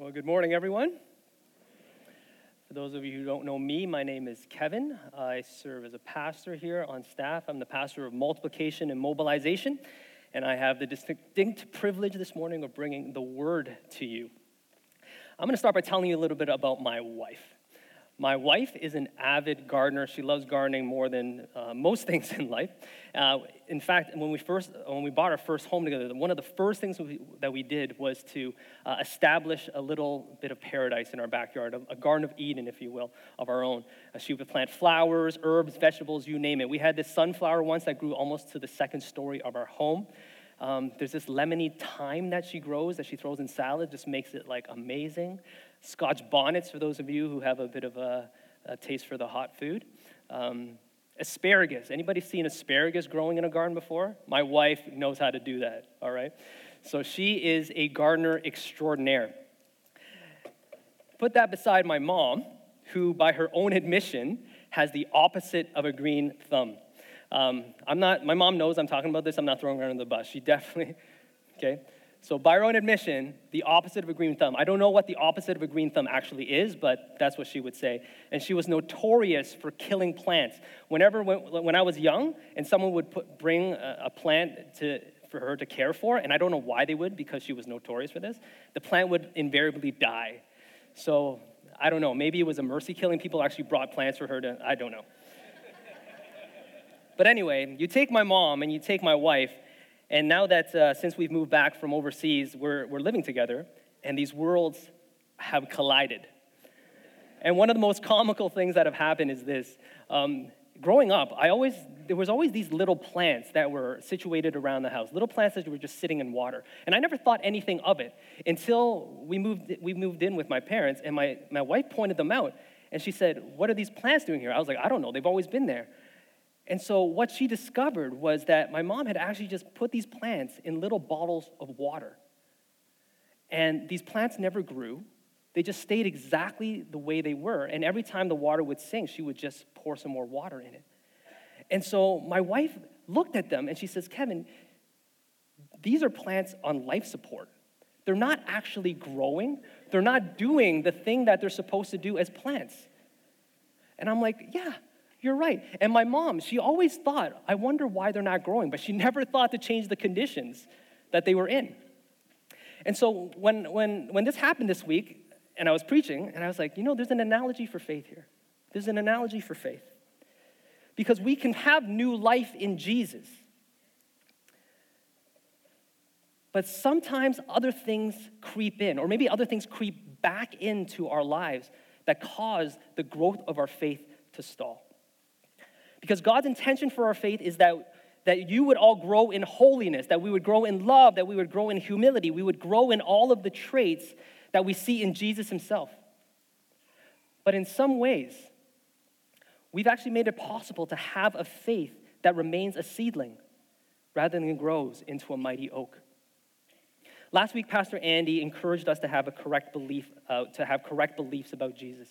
Well, good morning, everyone. For those of you who don't know me, my name is Kevin. I serve as a pastor here on staff. I'm the pastor of multiplication and mobilization, and I have the distinct privilege this morning of bringing the word to you. I'm going to start by telling you a little bit about my wife. My wife is an avid gardener. She loves gardening more than uh, most things in life. Uh, in fact, when we first, when we bought our first home together, one of the first things we, that we did was to uh, establish a little bit of paradise in our backyard, a, a Garden of Eden, if you will, of our own. Uh, she would plant flowers, herbs, vegetables, you name it. We had this sunflower once that grew almost to the second story of our home. Um, there's this lemony thyme that she grows that she throws in salad, just makes it like amazing. Scotch bonnets for those of you who have a bit of a, a taste for the hot food. Um, asparagus. Anybody seen asparagus growing in a garden before? My wife knows how to do that, all right? So she is a gardener extraordinaire. Put that beside my mom, who, by her own admission, has the opposite of a green thumb. Um, I'm not, my mom knows I'm talking about this. I'm not throwing her under the bus. She definitely, okay? So, by her own admission, the opposite of a green thumb. I don't know what the opposite of a green thumb actually is, but that's what she would say. And she was notorious for killing plants. Whenever, when, I was young, and someone would put, bring a, a plant to, for her to care for, and I don't know why they would because she was notorious for this, the plant would invariably die. So, I don't know. Maybe it was a mercy killing. People actually brought plants for her to, I don't know. but anyway, you take my mom and you take my wife, and now that uh, since we've moved back from overseas, we're, we're living together, and these worlds have collided. And one of the most comical things that have happened is this. Um, growing up, I always there was always these little plants that were situated around the house, little plants that were just sitting in water. And I never thought anything of it until we moved, we moved in with my parents, and my, my wife pointed them out. And she said, What are these plants doing here? I was like, I don't know. They've always been there. And so, what she discovered was that my mom had actually just put these plants in little bottles of water. And these plants never grew, they just stayed exactly the way they were. And every time the water would sink, she would just pour some more water in it. And so, my wife looked at them and she says, Kevin, these are plants on life support. They're not actually growing, they're not doing the thing that they're supposed to do as plants. And I'm like, yeah, you're right. And my mom, she always thought, I wonder why they're not growing, but she never thought to change the conditions that they were in. And so when, when, when this happened this week, and I was preaching, and I was like, you know, there's an analogy for faith here. There's an analogy for faith. Because we can have new life in Jesus. But sometimes other things creep in, or maybe other things creep back into our lives that cause the growth of our faith to stall. Because God's intention for our faith is that, that you would all grow in holiness, that we would grow in love, that we would grow in humility, we would grow in all of the traits that we see in Jesus himself. But in some ways, we've actually made it possible to have a faith that remains a seedling rather than grows into a mighty oak. Last week, Pastor Andy encouraged us to have a correct belief, uh, to have correct beliefs about Jesus.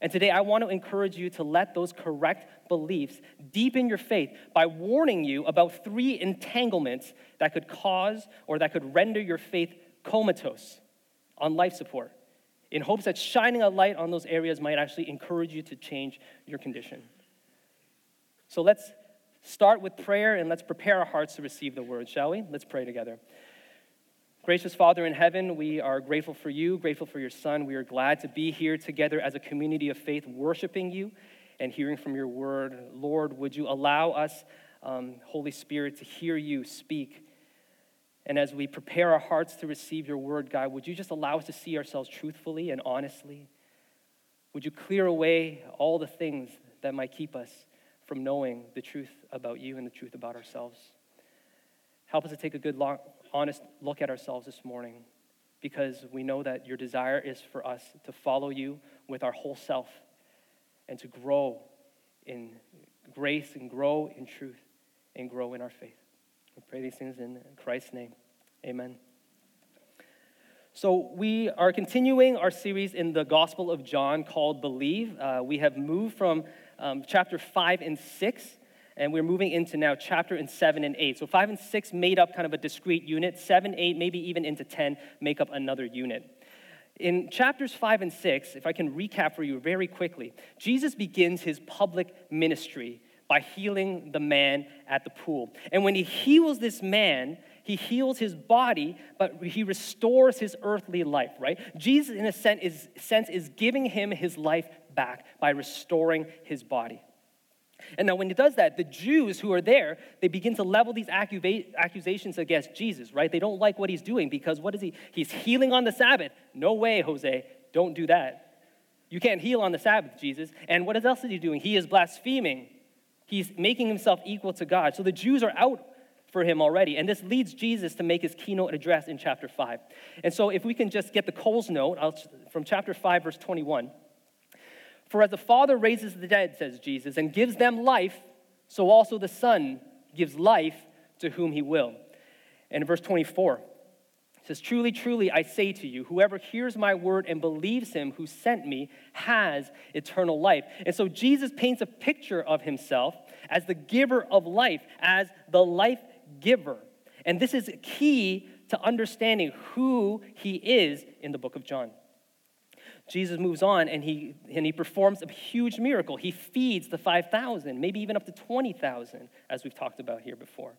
And today I want to encourage you to let those correct beliefs deepen your faith by warning you about three entanglements that could cause or that could render your faith comatose on life support, in hopes that shining a light on those areas might actually encourage you to change your condition. So let's start with prayer and let's prepare our hearts to receive the word, shall we? Let's pray together. Gracious Father in heaven, we are grateful for you, grateful for your Son. We are glad to be here together as a community of faith, worshiping you and hearing from your word. Lord, would you allow us, um, Holy Spirit, to hear you speak? And as we prepare our hearts to receive your word, God, would you just allow us to see ourselves truthfully and honestly? Would you clear away all the things that might keep us from knowing the truth about you and the truth about ourselves? Help us to take a good, long, honest look at ourselves this morning because we know that your desire is for us to follow you with our whole self and to grow in grace and grow in truth and grow in our faith. We pray these things in Christ's name. Amen. So, we are continuing our series in the Gospel of John called Believe. Uh, we have moved from um, chapter 5 and 6 and we're moving into now chapter and 7 and 8. So 5 and 6 made up kind of a discrete unit, 7, 8, maybe even into 10 make up another unit. In chapters 5 and 6, if I can recap for you very quickly, Jesus begins his public ministry by healing the man at the pool. And when he heals this man, he heals his body, but he restores his earthly life, right? Jesus, in a sense, is, sense, is giving him his life back by restoring his body. And now, when he does that, the Jews who are there, they begin to level these accusations against Jesus, right? They don't like what he's doing because what is he? He's healing on the Sabbath. No way, Jose. Don't do that. You can't heal on the Sabbath, Jesus. And what else is he doing? He is blaspheming. He's making himself equal to God. So the Jews are out for him already. And this leads Jesus to make his keynote address in chapter 5. And so if we can just get the Coles note from chapter 5, verse 21. For as the Father raises the dead, says Jesus, and gives them life, so also the Son gives life to whom he will. And in verse 24, it says, Truly, truly, I say to you, whoever hears my word and believes him who sent me has eternal life. And so Jesus paints a picture of himself as the giver of life, as the life giver. And this is key to understanding who he is in the book of John. Jesus moves on and he, and he performs a huge miracle. He feeds the 5,000, maybe even up to 20,000, as we've talked about here before.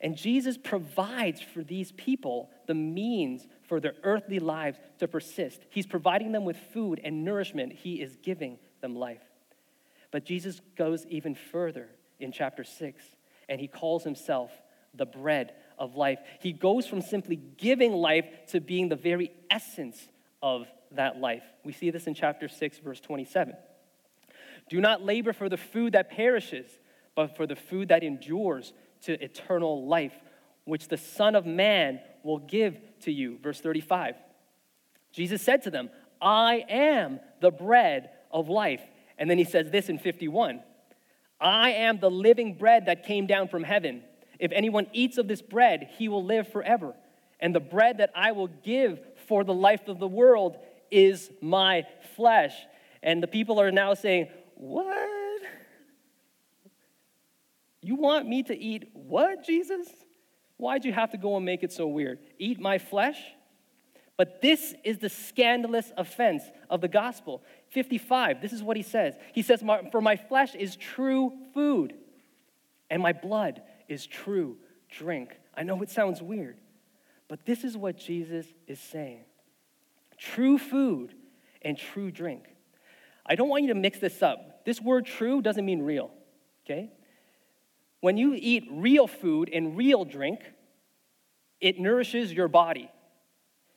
And Jesus provides for these people the means for their earthly lives to persist. He's providing them with food and nourishment, He is giving them life. But Jesus goes even further in chapter 6, and He calls Himself the bread of life. He goes from simply giving life to being the very essence of that life. We see this in chapter 6, verse 27. Do not labor for the food that perishes, but for the food that endures to eternal life, which the Son of Man will give to you. Verse 35. Jesus said to them, I am the bread of life. And then he says this in 51 I am the living bread that came down from heaven. If anyone eats of this bread, he will live forever. And the bread that I will give for the life of the world is my flesh. And the people are now saying, What? You want me to eat what, Jesus? Why'd you have to go and make it so weird? Eat my flesh? But this is the scandalous offense of the gospel. 55, this is what he says. He says, For my flesh is true food, and my blood is true drink. I know it sounds weird, but this is what Jesus is saying true food and true drink. I don't want you to mix this up. This word true doesn't mean real, okay? When you eat real food and real drink, it nourishes your body.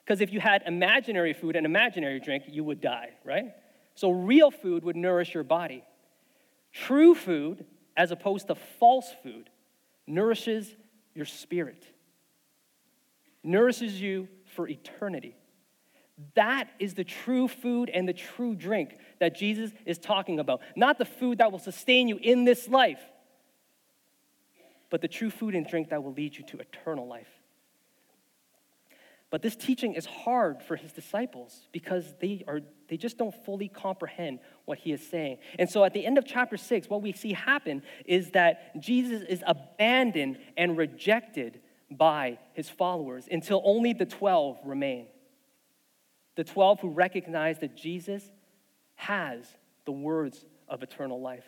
Because if you had imaginary food and imaginary drink, you would die, right? So real food would nourish your body. True food, as opposed to false food, nourishes your spirit, nourishes you for eternity. That is the true food and the true drink that Jesus is talking about. Not the food that will sustain you in this life, but the true food and drink that will lead you to eternal life. But this teaching is hard for his disciples because they, are, they just don't fully comprehend what he is saying. And so at the end of chapter 6, what we see happen is that Jesus is abandoned and rejected by his followers until only the 12 remain the 12 who recognize that Jesus has the words of eternal life.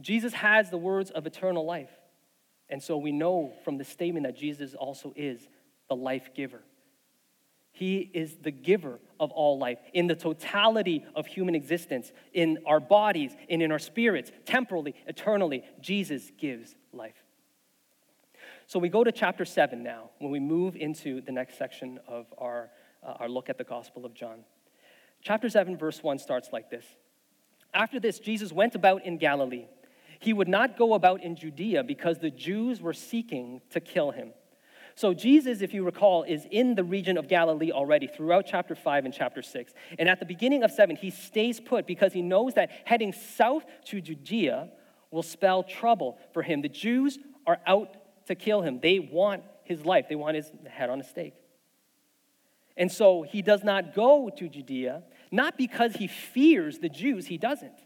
Jesus has the words of eternal life. And so we know from the statement that Jesus also is the life giver. He is the giver of all life in the totality of human existence, in our bodies and in our spirits, temporally, eternally. Jesus gives life. So we go to chapter 7 now, when we move into the next section of our uh, our look at the Gospel of John. Chapter 7, verse 1 starts like this After this, Jesus went about in Galilee. He would not go about in Judea because the Jews were seeking to kill him. So, Jesus, if you recall, is in the region of Galilee already throughout chapter 5 and chapter 6. And at the beginning of 7, he stays put because he knows that heading south to Judea will spell trouble for him. The Jews are out to kill him, they want his life, they want his head on a stake. And so he does not go to Judea, not because he fears the Jews, he doesn't,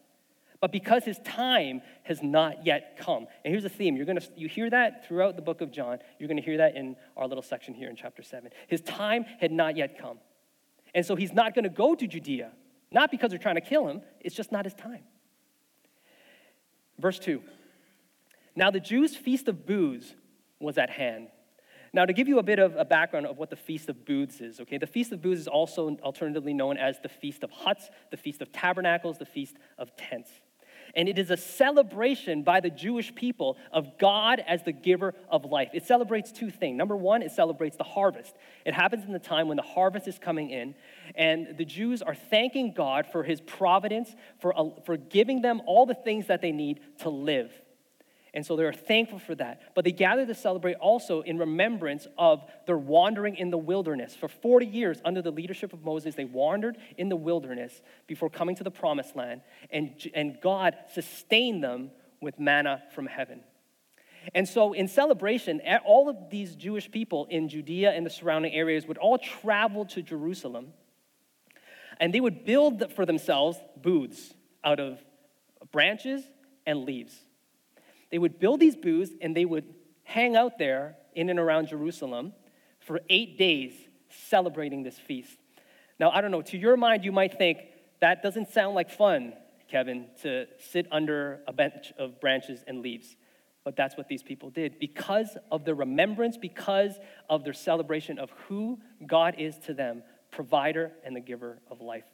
but because his time has not yet come. And here's the theme. You're gonna you hear that throughout the book of John. You're gonna hear that in our little section here in chapter 7. His time had not yet come. And so he's not to go to Judea, not because they're trying to kill him, it's just not his time. Verse 2 Now the Jews' feast of booths was at hand. Now, to give you a bit of a background of what the Feast of Booths is, okay, the Feast of Booths is also alternatively known as the Feast of Huts, the Feast of Tabernacles, the Feast of Tents and it is a celebration by the Jewish people of God as the giver of life. It celebrates two things. Number one, it celebrates the harvest. It happens in the time when the harvest is coming in, and the Jews are thanking God for his providence, for, uh, for giving them all the things that they need to live. And so they're thankful for that. But they gather to celebrate also in remembrance of their wandering in the wilderness. For 40 years, under the leadership of Moses, they wandered in the wilderness before coming to the promised land, and, and God sustained them with manna from heaven. And so, in celebration, all of these Jewish people in Judea and the surrounding areas would all travel to Jerusalem, and they would build for themselves booths out of branches and leaves. They would build these booths and they would hang out there in and around Jerusalem for eight days celebrating this feast. Now, I don't know, to your mind, you might think that doesn't sound like fun, Kevin, to sit under a bench of branches and leaves. But that's what these people did because of their remembrance, because of their celebration of who God is to them, provider and the giver of life.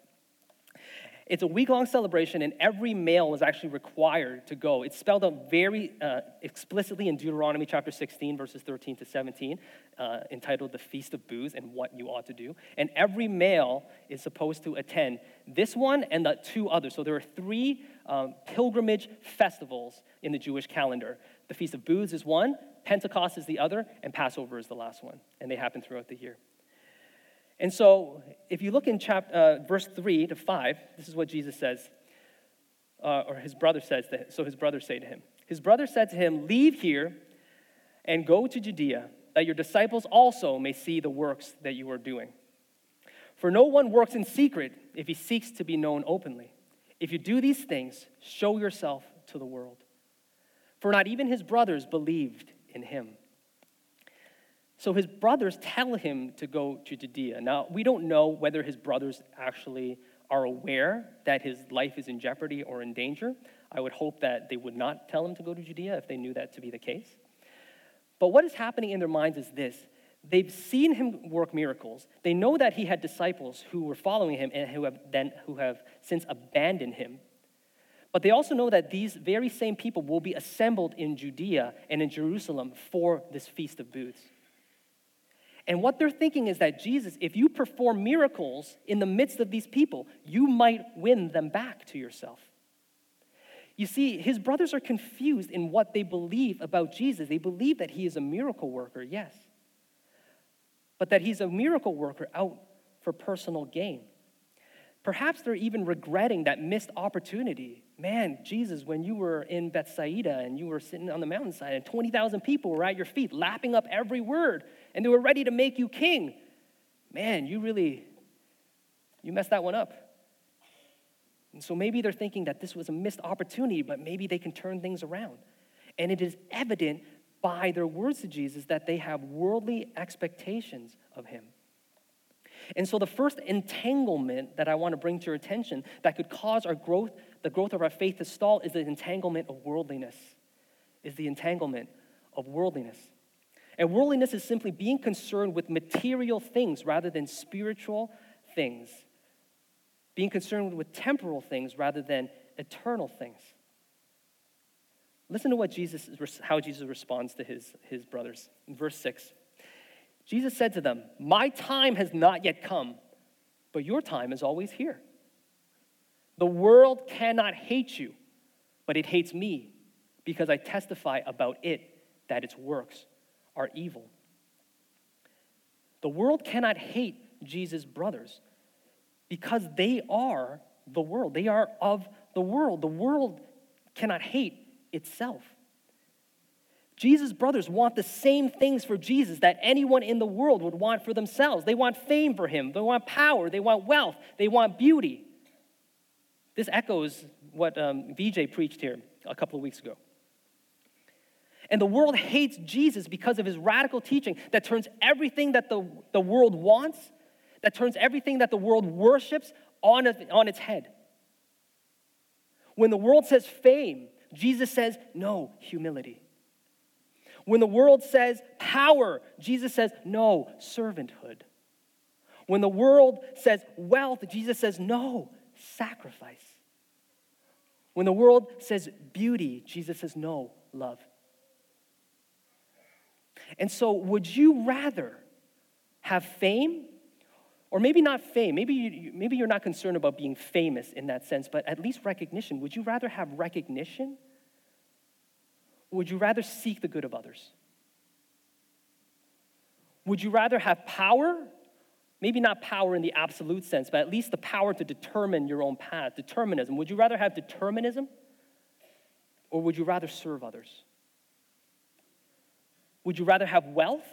It's a week long celebration, and every male was actually required to go. It's spelled out very uh, explicitly in Deuteronomy chapter 16, verses 13 to 17, uh, entitled The Feast of Booths and What You Ought to Do. And every male is supposed to attend this one and the two others. So there are three um, pilgrimage festivals in the Jewish calendar. The Feast of Booths is one, Pentecost is the other, and Passover is the last one. And they happen throughout the year. And so, if you look in chapter, uh, verse 3 to 5, this is what Jesus says, uh, or his brother says, so his brother say to him. His brother said to him, Leave here and go to Judea, that your disciples also may see the works that you are doing. For no one works in secret if he seeks to be known openly. If you do these things, show yourself to the world. For not even his brothers believed in him. So his brothers tell him to go to Judea. Now, we don't know whether his brothers actually are aware that his life is in jeopardy or in danger. I would hope that they would not tell him to go to Judea if they knew that to be the case. But what is happening in their minds is this they've seen him work miracles. They know that he had disciples who were following him and who have, then, who have since abandoned him. But they also know that these very same people will be assembled in Judea and in Jerusalem for this Feast of Booths. And what they're thinking is that Jesus, if you perform miracles in the midst of these people, you might win them back to yourself. You see, his brothers are confused in what they believe about Jesus. They believe that he is a miracle worker, yes, but that he's a miracle worker out for personal gain. Perhaps they're even regretting that missed opportunity. Man, Jesus, when you were in Bethsaida and you were sitting on the mountainside and 20,000 people were at your feet, lapping up every word, and they were ready to make you king. Man, you really, you messed that one up. And so maybe they're thinking that this was a missed opportunity, but maybe they can turn things around. And it is evident by their words to Jesus that they have worldly expectations of him. And so the first entanglement that I want to bring to your attention that could cause our growth, the growth of our faith to stall is the entanglement of worldliness. Is the entanglement of worldliness. And worldliness is simply being concerned with material things rather than spiritual things, being concerned with temporal things rather than eternal things. Listen to what Jesus, how Jesus responds to his, his brothers. In verse 6, Jesus said to them, My time has not yet come, but your time is always here. The world cannot hate you, but it hates me because I testify about it that its works are evil. The world cannot hate Jesus' brothers because they are the world. They are of the world. The world cannot hate itself. Jesus' brothers want the same things for Jesus that anyone in the world would want for themselves. They want fame for him, they want power, they want wealth, they want beauty. This echoes what um, VJ preached here a couple of weeks ago. And the world hates Jesus because of his radical teaching that turns everything that the, the world wants, that turns everything that the world worships on, on its head. When the world says fame, Jesus says, no, humility. When the world says power, Jesus says, no, servanthood. When the world says wealth, Jesus says, no, sacrifice. When the world says beauty, Jesus says, no, love. And so, would you rather have fame? Or maybe not fame, maybe, you, maybe you're not concerned about being famous in that sense, but at least recognition. Would you rather have recognition? Would you rather seek the good of others? Would you rather have power? Maybe not power in the absolute sense, but at least the power to determine your own path, determinism. Would you rather have determinism? Or would you rather serve others? Would you rather have wealth?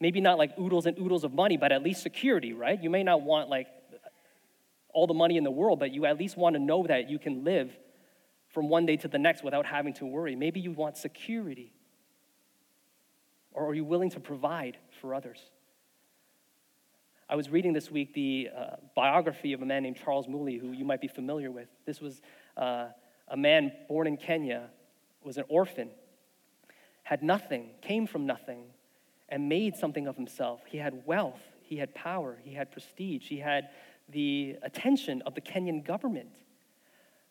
Maybe not like oodles and oodles of money, but at least security, right? You may not want like all the money in the world, but you at least want to know that you can live from one day to the next without having to worry. Maybe you want security. Or are you willing to provide for others? I was reading this week the uh, biography of a man named Charles Mulli, who you might be familiar with. This was uh, a man born in Kenya, was an orphan, had nothing, came from nothing, and made something of himself. He had wealth, he had power, he had prestige, he had the attention of the Kenyan government.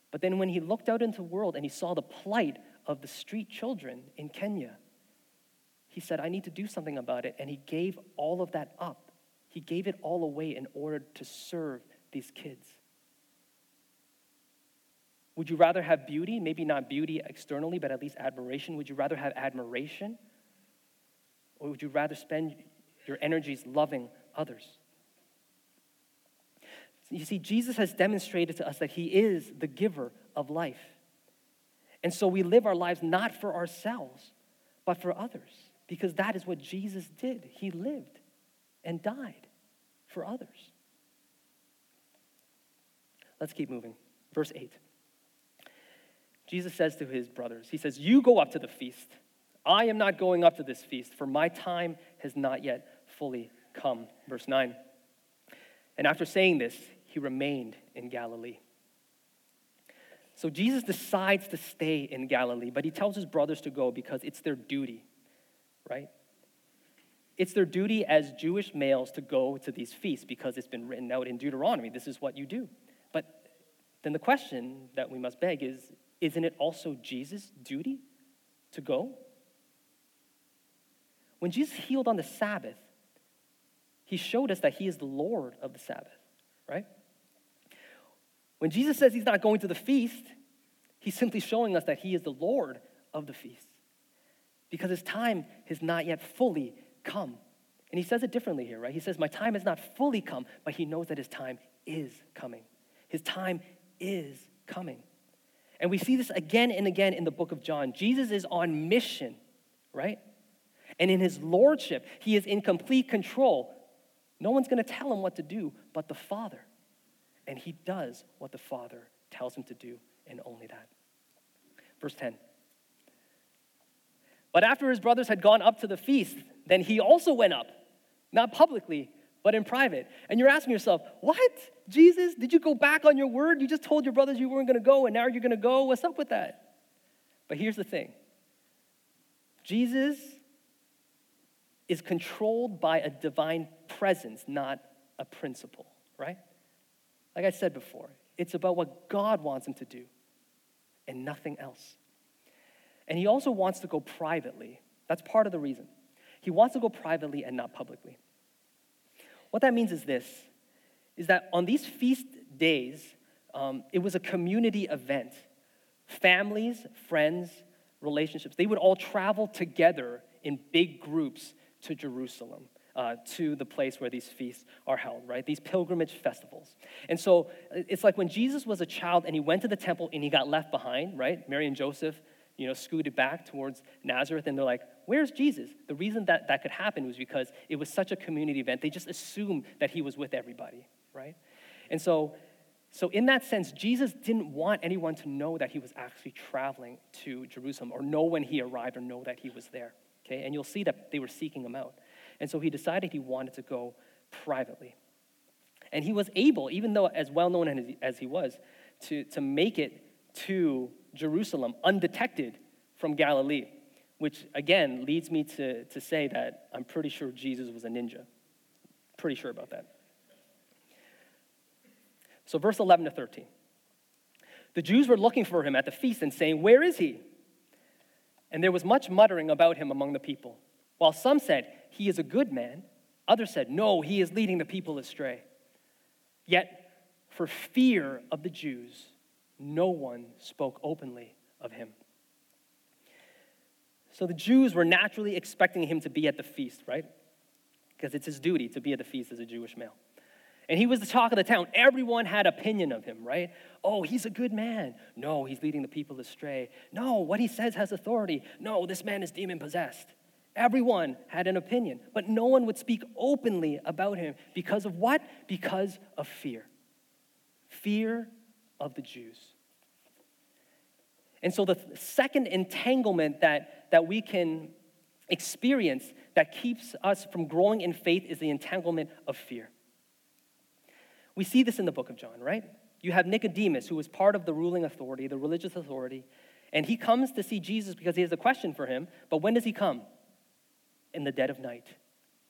But then when he looked out into the world and he saw the plight of the street children in Kenya, he said, I need to do something about it. And he gave all of that up. He gave it all away in order to serve these kids. Would you rather have beauty? Maybe not beauty externally, but at least admiration. Would you rather have admiration? Or would you rather spend your energies loving others? You see, Jesus has demonstrated to us that He is the giver of life. And so we live our lives not for ourselves, but for others, because that is what Jesus did. He lived and died for others. Let's keep moving. Verse 8. Jesus says to his brothers, He says, You go up to the feast. I am not going up to this feast, for my time has not yet fully come. Verse 9. And after saying this, he remained in Galilee. So Jesus decides to stay in Galilee, but he tells his brothers to go because it's their duty, right? It's their duty as Jewish males to go to these feasts because it's been written out in Deuteronomy. This is what you do. But then the question that we must beg is isn't it also Jesus' duty to go? When Jesus healed on the Sabbath, he showed us that he is the Lord of the Sabbath, right? When Jesus says he's not going to the feast, he's simply showing us that he is the Lord of the feast because his time has not yet fully come. And he says it differently here, right? He says, My time has not fully come, but he knows that his time is coming. His time is coming. And we see this again and again in the book of John. Jesus is on mission, right? And in his lordship, he is in complete control. No one's going to tell him what to do but the Father. And he does what the Father tells him to do, and only that. Verse 10. But after his brothers had gone up to the feast, then he also went up, not publicly, but in private. And you're asking yourself, what? Jesus, did you go back on your word? You just told your brothers you weren't going to go, and now you're going to go. What's up with that? But here's the thing Jesus is controlled by a divine presence, not a principle, right? Like I said before, it's about what God wants him to do and nothing else. And he also wants to go privately. That's part of the reason. He wants to go privately and not publicly. What that means is this is that on these feast days, um, it was a community event. Families, friends, relationships, they would all travel together in big groups to Jerusalem uh, to the place where these feasts are held, right? These pilgrimage festivals. And so it's like when Jesus was a child and he went to the temple and he got left behind, right? Mary and Joseph, you know, scooted back towards Nazareth and they're like, where's Jesus? The reason that that could happen was because it was such a community event. They just assumed that he was with everybody, right? And so, so in that sense, Jesus didn't want anyone to know that he was actually traveling to Jerusalem or know when he arrived or know that he was there. Okay, and you'll see that they were seeking him out. And so he decided he wanted to go privately. And he was able, even though as well known as, he was, to, to make it to Jerusalem undetected from Galilee, which again leads me to, to say that I'm pretty sure Jesus was a ninja. Pretty sure about that. So, verse 11 to 13. The Jews were looking for him at the feast and saying, Where is he? And there was much muttering about him among the people. While some said, He is a good man, others said, No, he is leading the people astray. Yet, for fear of the Jews, no one spoke openly of him. So the Jews were naturally expecting him to be at the feast, right? Because it's his duty to be at the feast as a Jewish male. And he was the talk of the town. Everyone had opinion of him, right? Oh, he's a good man. No, he's leading the people astray. No, what he says has authority. No, this man is demon possessed. Everyone had an opinion, but no one would speak openly about him because of what? Because of fear. Fear of the Jews. And so the second entanglement that, that we can experience that keeps us from growing in faith is the entanglement of fear. We see this in the book of John, right? You have Nicodemus, who was part of the ruling authority, the religious authority, and he comes to see Jesus because he has a question for him. But when does he come? In the dead of night,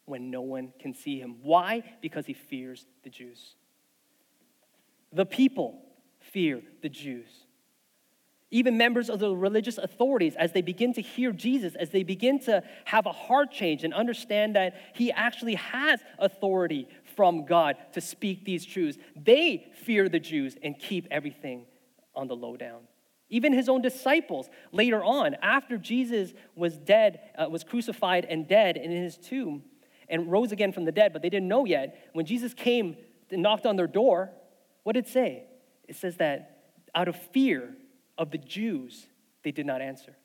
when no one can see him. Why? Because he fears the Jews. The people fear the Jews. Even members of the religious authorities, as they begin to hear Jesus, as they begin to have a heart change and understand that he actually has authority from God to speak these truths, they fear the Jews and keep everything on the lowdown. Even his own disciples later on, after Jesus was dead, uh, was crucified and dead in his tomb and rose again from the dead, but they didn't know yet, when Jesus came and knocked on their door, what did it say? It says that out of fear, of the Jews, they did not answer.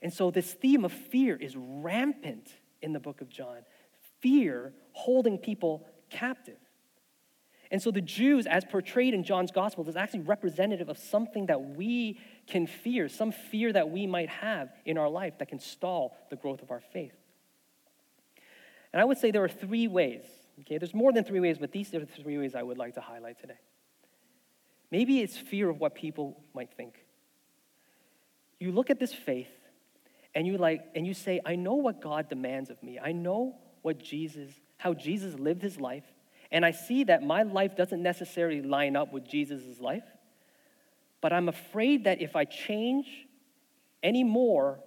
And so, this theme of fear is rampant in the book of John fear holding people captive. And so, the Jews, as portrayed in John's gospel, is actually representative of something that we can fear, some fear that we might have in our life that can stall the growth of our faith. And I would say there are three ways. Okay, there's more than three ways, but these are the three ways I would like to highlight today. Maybe it's fear of what people might think. You look at this faith and you like and you say, I know what God demands of me. I know what Jesus, how Jesus lived his life, and I see that my life doesn't necessarily line up with Jesus' life. But I'm afraid that if I change any more,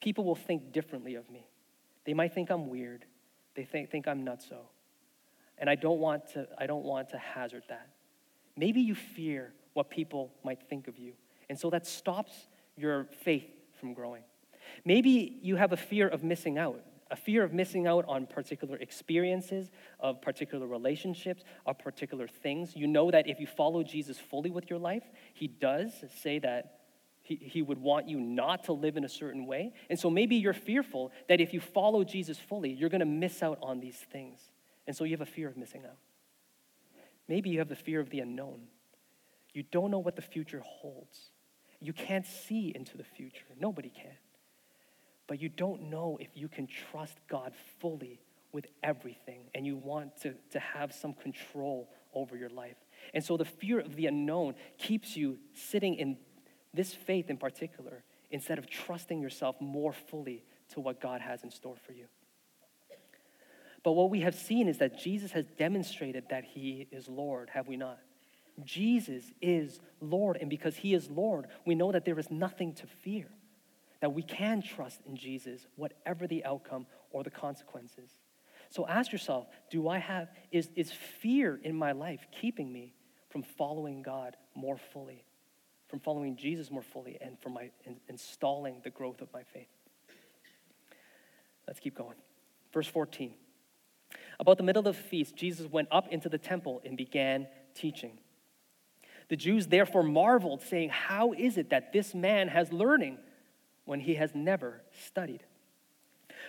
people will think differently of me. They might think I'm weird. They think, think I'm nutso. And I don't want to, I don't want to hazard that. Maybe you fear what people might think of you. And so that stops your faith from growing. Maybe you have a fear of missing out, a fear of missing out on particular experiences, of particular relationships, of particular things. You know that if you follow Jesus fully with your life, he does say that he, he would want you not to live in a certain way. And so maybe you're fearful that if you follow Jesus fully, you're going to miss out on these things. And so you have a fear of missing out. Maybe you have the fear of the unknown. You don't know what the future holds. You can't see into the future. Nobody can. But you don't know if you can trust God fully with everything and you want to, to have some control over your life. And so the fear of the unknown keeps you sitting in this faith in particular instead of trusting yourself more fully to what God has in store for you. But what we have seen is that Jesus has demonstrated that he is Lord, have we not? Jesus is Lord, and because he is Lord, we know that there is nothing to fear, that we can trust in Jesus, whatever the outcome or the consequences. So ask yourself do I have, is, is fear in my life keeping me from following God more fully, from following Jesus more fully, and from my, in, installing the growth of my faith? Let's keep going. Verse 14. About the middle of the feast, Jesus went up into the temple and began teaching. The Jews therefore marveled, saying, How is it that this man has learning when he has never studied?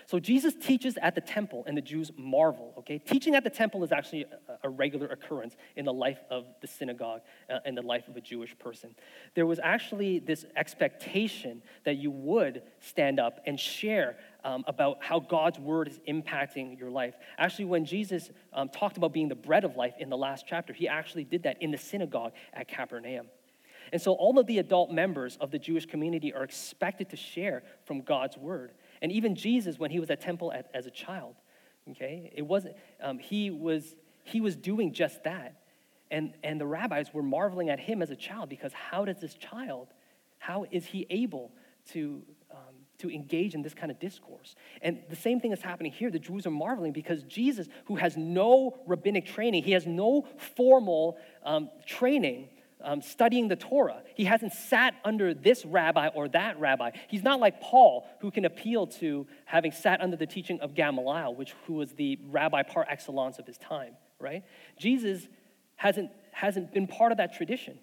So Jesus teaches at the temple, and the Jews marvel. Okay, teaching at the temple is actually a, regular occurrence in the life of the synagogue uh, and the life of a Jewish person. There was actually this expectation that you would stand up and share um, about how God's word is impacting your life. Actually, when Jesus um, talked about being the bread of life in the last chapter, he actually did that in the synagogue at Capernaum. And so all of the adult members of the Jewish community are expected to share from God's word. And even Jesus, when he was at temple at, as a child, okay, it wasn't, um, he, was, he was doing just that. And, and the rabbis were marveling at him as a child because how does this child, how is he able to, um, to engage in this kind of discourse? And the same thing is happening here. The Jews are marveling because Jesus, who has no rabbinic training, he has no formal um, training, um, studying the Torah. He hasn't sat under this rabbi or that rabbi. He's not like Paul, who can appeal to having sat under the teaching of Gamaliel, which, who was the rabbi par excellence of his time, right? Jesus hasn't, hasn't been part of that tradition.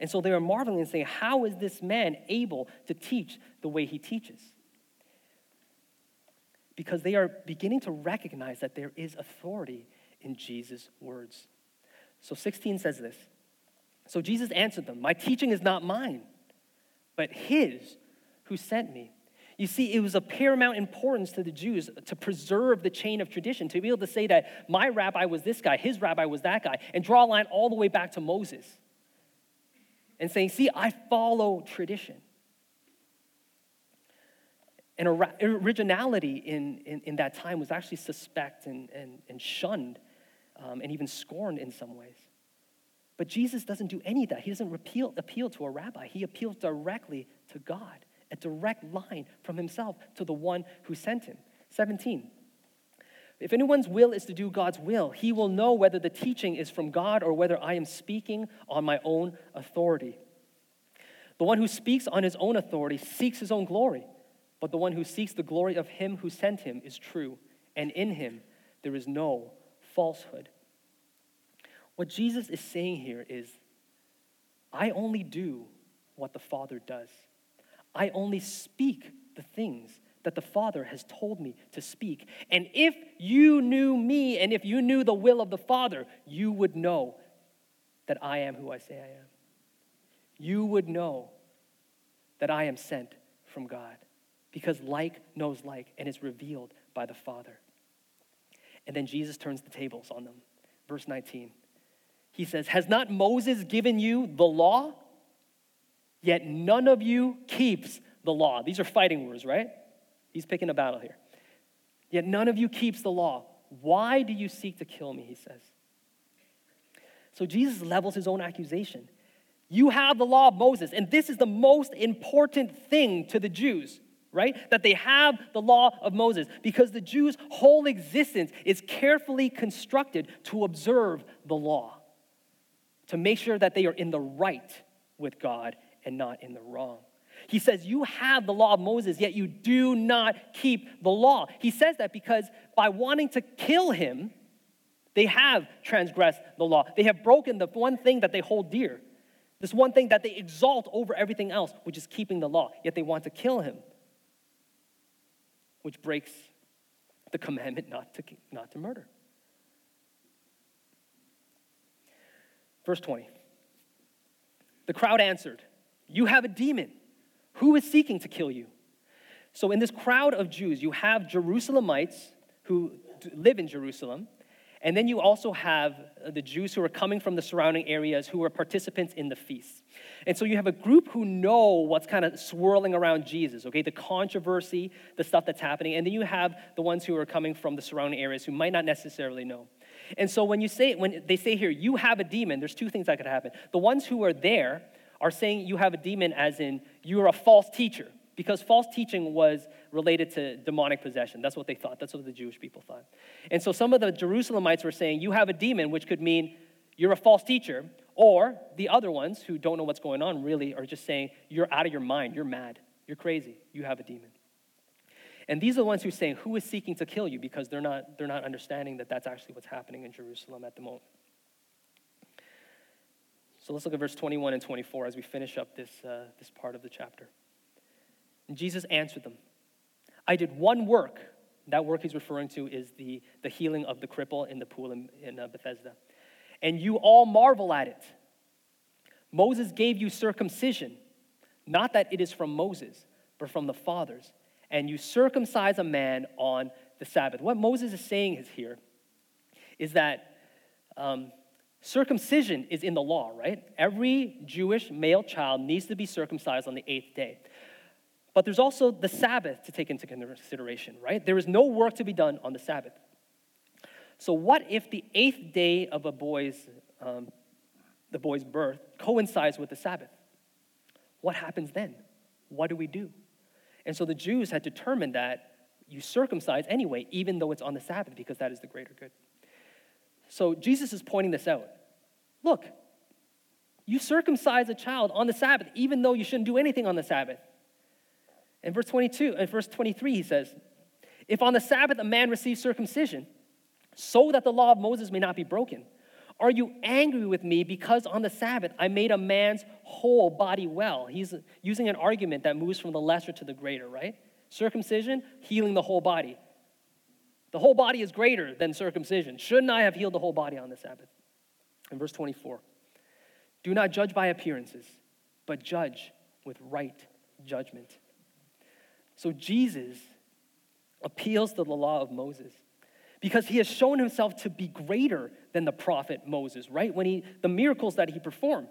And so they are marveling and saying, How is this man able to teach the way he teaches? Because they are beginning to recognize that there is authority in Jesus' words. So 16 says this so Jesus answered them, My teaching is not mine, but his who sent me. You see, it was of paramount importance to the Jews to preserve the chain of tradition, to be able to say that my rabbi was this guy, his rabbi was that guy, and draw a line all the way back to Moses. And saying, See, I follow tradition. And originality in, in, in that time was actually suspect and, and, and shunned um, and even scorned in some ways. But Jesus doesn't do any of that. He doesn't repeal, appeal to a rabbi, he appeals directly to God, a direct line from himself to the one who sent him. 17. If anyone's will is to do God's will, he will know whether the teaching is from God or whether I am speaking on my own authority. The one who speaks on his own authority seeks his own glory, but the one who seeks the glory of him who sent him is true, and in him there is no falsehood. What Jesus is saying here is, I only do what the Father does. I only speak the things that the Father has told me to speak. And if you knew me and if you knew the will of the Father, you would know that I am who I say I am. You would know that I am sent from God because like knows like and is revealed by the Father. And then Jesus turns the tables on them. Verse 19 he says, Has not Moses given you the law? Yet none of you keeps the law. These are fighting words, right? He's picking a battle here. Yet none of you keeps the law. Why do you seek to kill me? He says. So Jesus levels his own accusation. You have the law of Moses, and this is the most important thing to the Jews, right? That they have the law of Moses because the Jews' whole existence is carefully constructed to observe the law to make sure that they are in the right with God and not in the wrong. He says, You have the law of Moses, yet you do not keep the law. He says that because by wanting to kill him, they have transgressed the law. They have broken the one thing that they hold dear, this one thing that they exalt over everything else, which is keeping the law. Yet they want to kill him, which breaks the commandment not to, not to murder. Verse 20. The crowd answered, You have a demon. Who is seeking to kill you? So, in this crowd of Jews, you have Jerusalemites who live in Jerusalem, and then you also have uh, the Jews who are coming from the surrounding areas who are participants in the feast. And so you have a group who know what's kind of swirling around Jesus, okay, the controversy, the stuff that's happening. And then you have the ones who are coming from the surrounding areas who might not necessarily know. And so when you say when they say here you have a demon, there's two things that could happen. The ones who are there are saying you have a demon as in you're a false teacher because false teaching was related to demonic possession. That's what they thought. That's what the Jewish people thought. And so some of the Jerusalemites were saying you have a demon, which could mean you're a false teacher, or the other ones who don't know what's going on really are just saying you're out of your mind, you're mad, you're crazy, you have a demon. And these are the ones who are saying, Who is seeking to kill you? Because they're not, they're not understanding that that's actually what's happening in Jerusalem at the moment. So let's look at verse 21 and 24 as we finish up this, uh, this part of the chapter. And Jesus answered them I did one work. That work he's referring to is the, the healing of the cripple in the pool in, in uh, Bethesda. And you all marvel at it. Moses gave you circumcision, not that it is from Moses, but from the fathers. And you circumcise a man on the Sabbath. What Moses is saying is here is that um, circumcision is in the law, right? Every Jewish male child needs to be circumcised on the eighth day. But there's also the Sabbath to take into consideration, right? There is no work to be done on the Sabbath. So, what if the eighth day of a boy's, um, the boy's birth coincides with the Sabbath? What happens then? What do we do? And so the Jews had determined that you circumcise anyway, even though it's on the Sabbath, because that is the greater good. So Jesus is pointing this out. Look, you circumcise a child on the Sabbath, even though you shouldn't do anything on the Sabbath. In verse 22, in verse 23, he says, If on the Sabbath a man receives circumcision, so that the law of Moses may not be broken, are you angry with me because on the Sabbath I made a man's whole body well? He's using an argument that moves from the lesser to the greater, right? Circumcision, healing the whole body. The whole body is greater than circumcision. Shouldn't I have healed the whole body on the Sabbath? In verse 24, do not judge by appearances, but judge with right judgment. So Jesus appeals to the law of Moses because he has shown himself to be greater than the prophet Moses, right? When he, the miracles that he performed,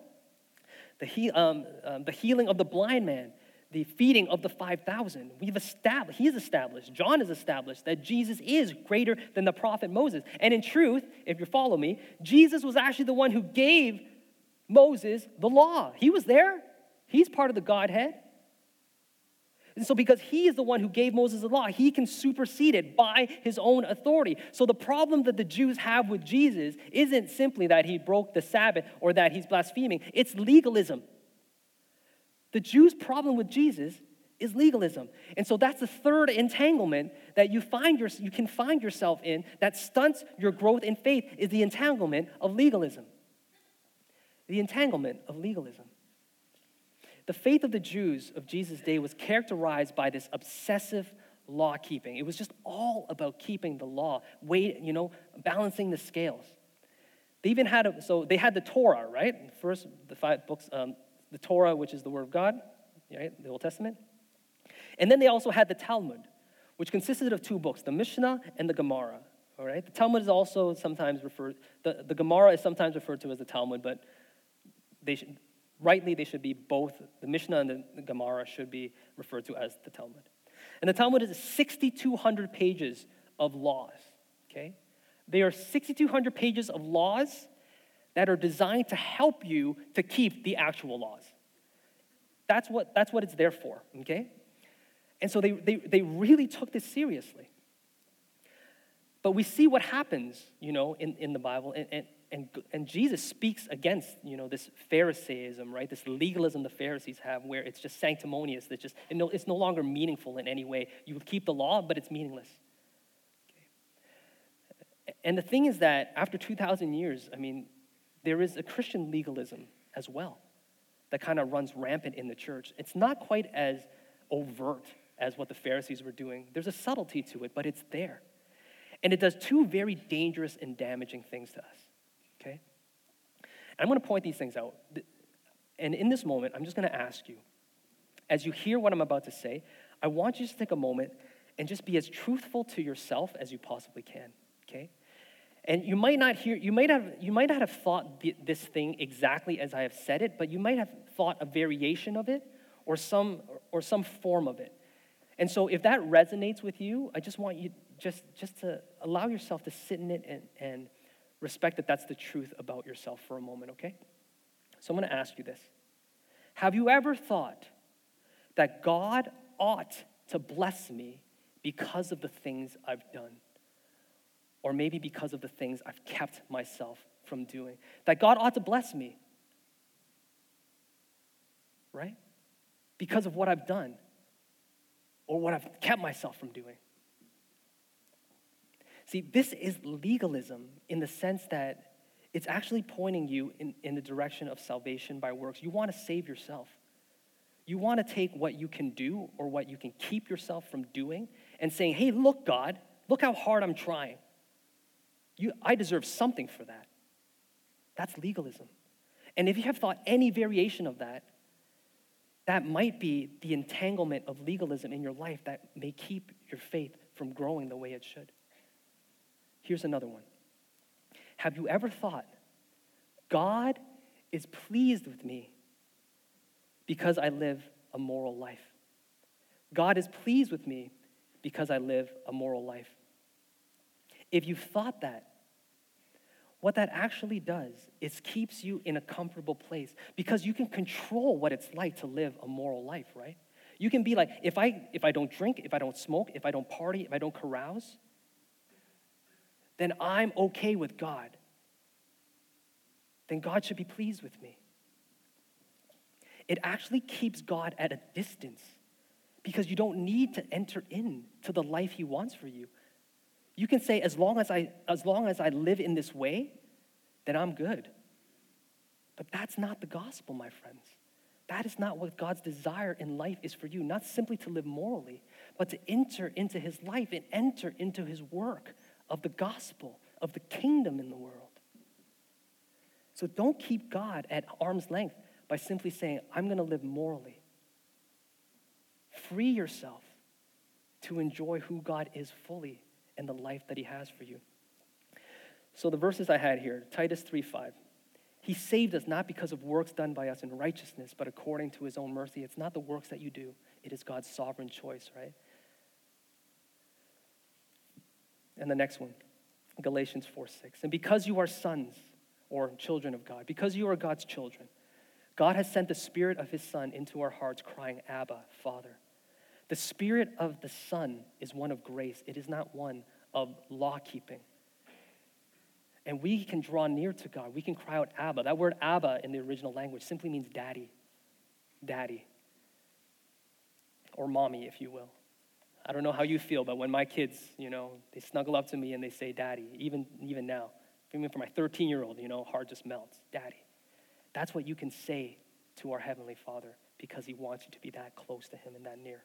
the, he, um, um, the healing of the blind man, the feeding of the 5,000. We've established, he's established, John has established that Jesus is greater than the prophet Moses. And in truth, if you follow me, Jesus was actually the one who gave Moses the law. He was there, he's part of the Godhead. And so, because he is the one who gave Moses the law, he can supersede it by his own authority. So, the problem that the Jews have with Jesus isn't simply that he broke the Sabbath or that he's blaspheming, it's legalism. The Jews' problem with Jesus is legalism. And so that's the third entanglement that you find your, you can find yourself in that stunts your growth in faith is the entanglement of legalism. The entanglement of legalism. The faith of the Jews of Jesus' day was characterized by this obsessive law keeping. It was just all about keeping the law, weight, you know, balancing the scales. They even had a, so they had the Torah, right? First, the five books, um, the Torah, which is the Word of God, right? The Old Testament. And then they also had the Talmud, which consisted of two books, the Mishnah and the Gemara. All right. The Talmud is also sometimes referred. The, the Gemara is sometimes referred to as the Talmud, but they should, rightly, they should be both, the Mishnah and the, Gemara should be referred to as the Talmud. And the Talmud is 6,200 pages of laws, okay? They are 6,200 pages of laws that are designed to help you to keep the actual laws. That's what, that's what it's there for, okay? And so they, they, they really took this seriously. But we see what happens, you know, in, in the Bible, and, and, and, and Jesus speaks against, you know, this Pharisaism, right? This legalism the Pharisees have where it's just sanctimonious, that just, it no, it's no longer meaningful in any way. You keep the law, but it's meaningless. Okay. And the thing is that after 2,000 years, I mean, there is a Christian legalism as well that kind of runs rampant in the church. It's not quite as overt as what the Pharisees were doing, there's a subtlety to it, but it's there. And it does two very dangerous and damaging things to us? I'm going to point these things out. And in this moment, I'm just going to ask you, as you hear what I'm about to say, I want you to take a moment and just be as truthful to yourself as you possibly can, okay? And you might not hear, you might have, you might not have thought this thing exactly as I have said it, but you might have thought a variation of it or some, or some form of it. And so if that resonates with you, I just want you just, just to allow yourself to sit in it and, and respect that that's the truth about yourself for a moment, okay? So I'm going to ask you this Have you ever thought that God ought to bless me because of the things I've done? Or maybe because of the things I've kept myself from doing? That God ought to bless me, right? Because of what I've done or what I've kept myself from doing. See, this is legalism in the sense that it's actually pointing you in, in the direction of salvation by works. You want to save yourself. You want to take what you can do or what you can keep yourself from doing and saying, hey, look, God, look how hard I'm trying. You, I deserve something for that. That's legalism. And if you have thought any variation of that, that might be the entanglement of legalism in your life that may keep your faith from growing the way it should. Here's another one Have you ever thought, God is pleased with me because I live a moral life? God is pleased with me because I live a moral life. If you've thought that, what that actually does is keeps you in a comfortable place because you can control what it's like to live a moral life, right? You can be like, if I if I don't drink, if I don't smoke, if I don't party, if I don't carouse, then I'm okay with God. Then God should be pleased with me. It actually keeps God at a distance because you don't need to enter into the life He wants for you. You can say, as long as I, as long as I live in this way, then I'm good. But that's not the gospel, my friends. That is not what God's desire in life is for you, not simply to live morally, but to enter into his life and enter into his work of the gospel, of the kingdom in the world. So don't keep God at arm's length by simply saying, I'm going to live morally. Free yourself to enjoy who God is fully and the life that He has for you. So the verses I had here, Titus 3 5. He saved us not because of works done by us in righteousness, but according to his own mercy. It's not the works that you do, it is God's sovereign choice, right? And the next one, Galatians 4 6. And because you are sons or children of God, because you are God's children, God has sent the Spirit of His Son into our hearts, crying, Abba, Father. The Spirit of the Son is one of grace, it is not one of law keeping. And we can draw near to God. We can cry out Abba. That word Abba in the original language simply means daddy. Daddy. Or mommy, if you will. I don't know how you feel, but when my kids, you know, they snuggle up to me and they say daddy, even, even now, even for my 13 year old, you know, heart just melts. Daddy. That's what you can say to our Heavenly Father because He wants you to be that close to Him and that near.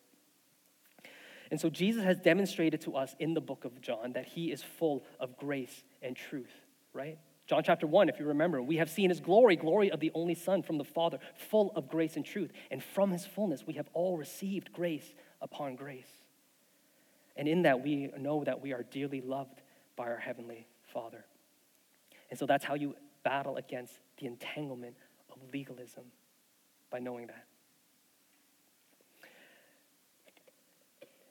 And so Jesus has demonstrated to us in the book of John that He is full of grace and truth, right? John chapter 1, if you remember, we have seen his glory, glory of the only Son from the Father, full of grace and truth. And from his fullness, we have all received grace upon grace. And in that, we know that we are dearly loved by our Heavenly Father. And so that's how you battle against the entanglement of legalism by knowing that.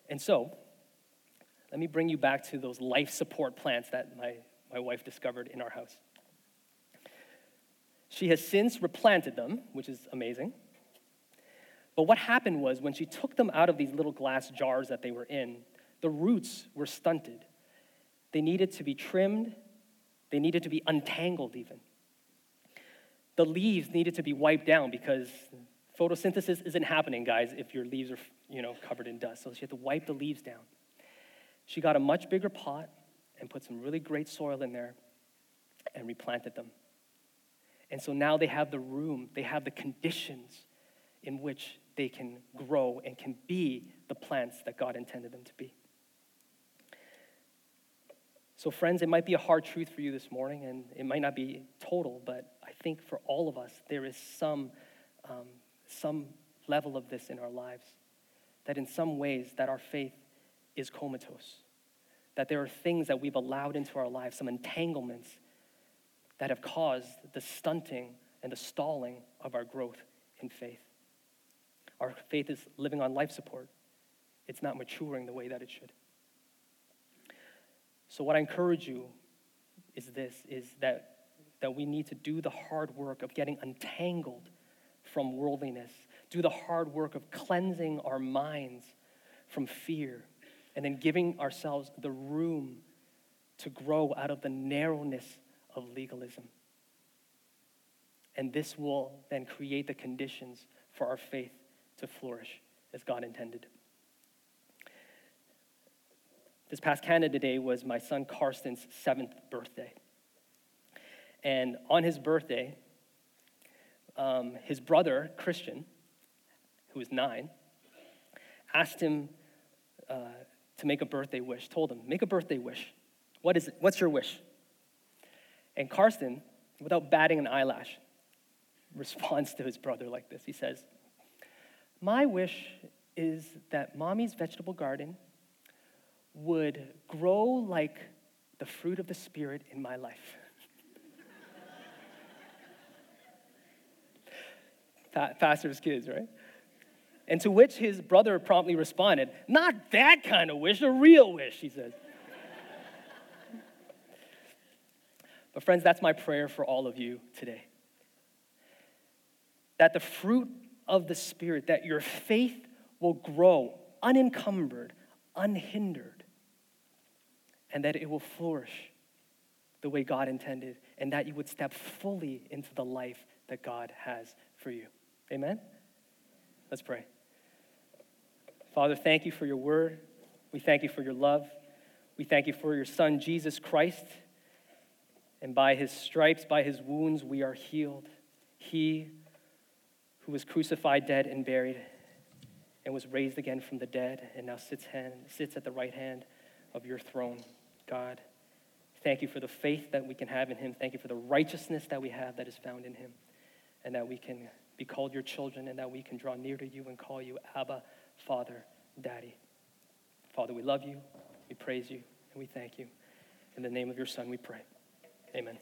And so, let me bring you back to those life support plants that my, my wife discovered in our house. She has since replanted them, which is amazing. But what happened was when she took them out of these little glass jars that they were in, the roots were stunted. They needed to be trimmed, they needed to be untangled, even the leaves needed to be wiped down because photosynthesis isn't happening, guys, if your leaves are, you know, covered in dust. So she had to wipe the leaves down. She got a much bigger pot and put some really great soil in there and replanted them. And so now they have the room, they have the conditions in which they can grow and can be the plants that God intended them to be. So, friends, it might be a hard truth for you this morning, and it might not be total, but I think for all of us, there is some, um, some level of this in our lives. That in some ways, that our faith is comatose. That there are things that we've allowed into our lives, some entanglements that have caused the stunting and the stalling of our growth in faith. Our faith is living on life support. It's not maturing the way that it should. So what I encourage you is this is that that we need to do the hard work of getting untangled from worldliness, do the hard work of cleansing our minds from fear, and then giving ourselves the room to grow out of the narrowness of legalism. And this will then create the conditions for our faith to flourish as God intended. This past Canada Day was my son Karsten's seventh birthday. And on his birthday, um, his brother, Christian, who was nine, asked him uh, to make a birthday wish. Told him, make a birthday wish. What is it? What's your wish? And Karsten, without batting an eyelash, responds to his brother like this. He says, My wish is that mommy's vegetable garden would grow like the fruit of the Spirit in my life. Pastor's kids, right? And to which his brother promptly responded, Not that kind of wish, a real wish, he says. but, friends, that's my prayer for all of you today. That the fruit of the Spirit, that your faith will grow unencumbered, unhindered, and that it will flourish the way God intended, and that you would step fully into the life that God has for you. Amen? Let's pray. Father, thank you for your word. We thank you for your love. We thank you for your Son, Jesus Christ. And by his stripes, by his wounds, we are healed. He who was crucified, dead, and buried, and was raised again from the dead, and now sits, hand, sits at the right hand of your throne, God. Thank you for the faith that we can have in him. Thank you for the righteousness that we have that is found in him, and that we can be called your children, and that we can draw near to you and call you Abba, Father, Daddy. Father, we love you, we praise you, and we thank you. In the name of your Son, we pray. Amen.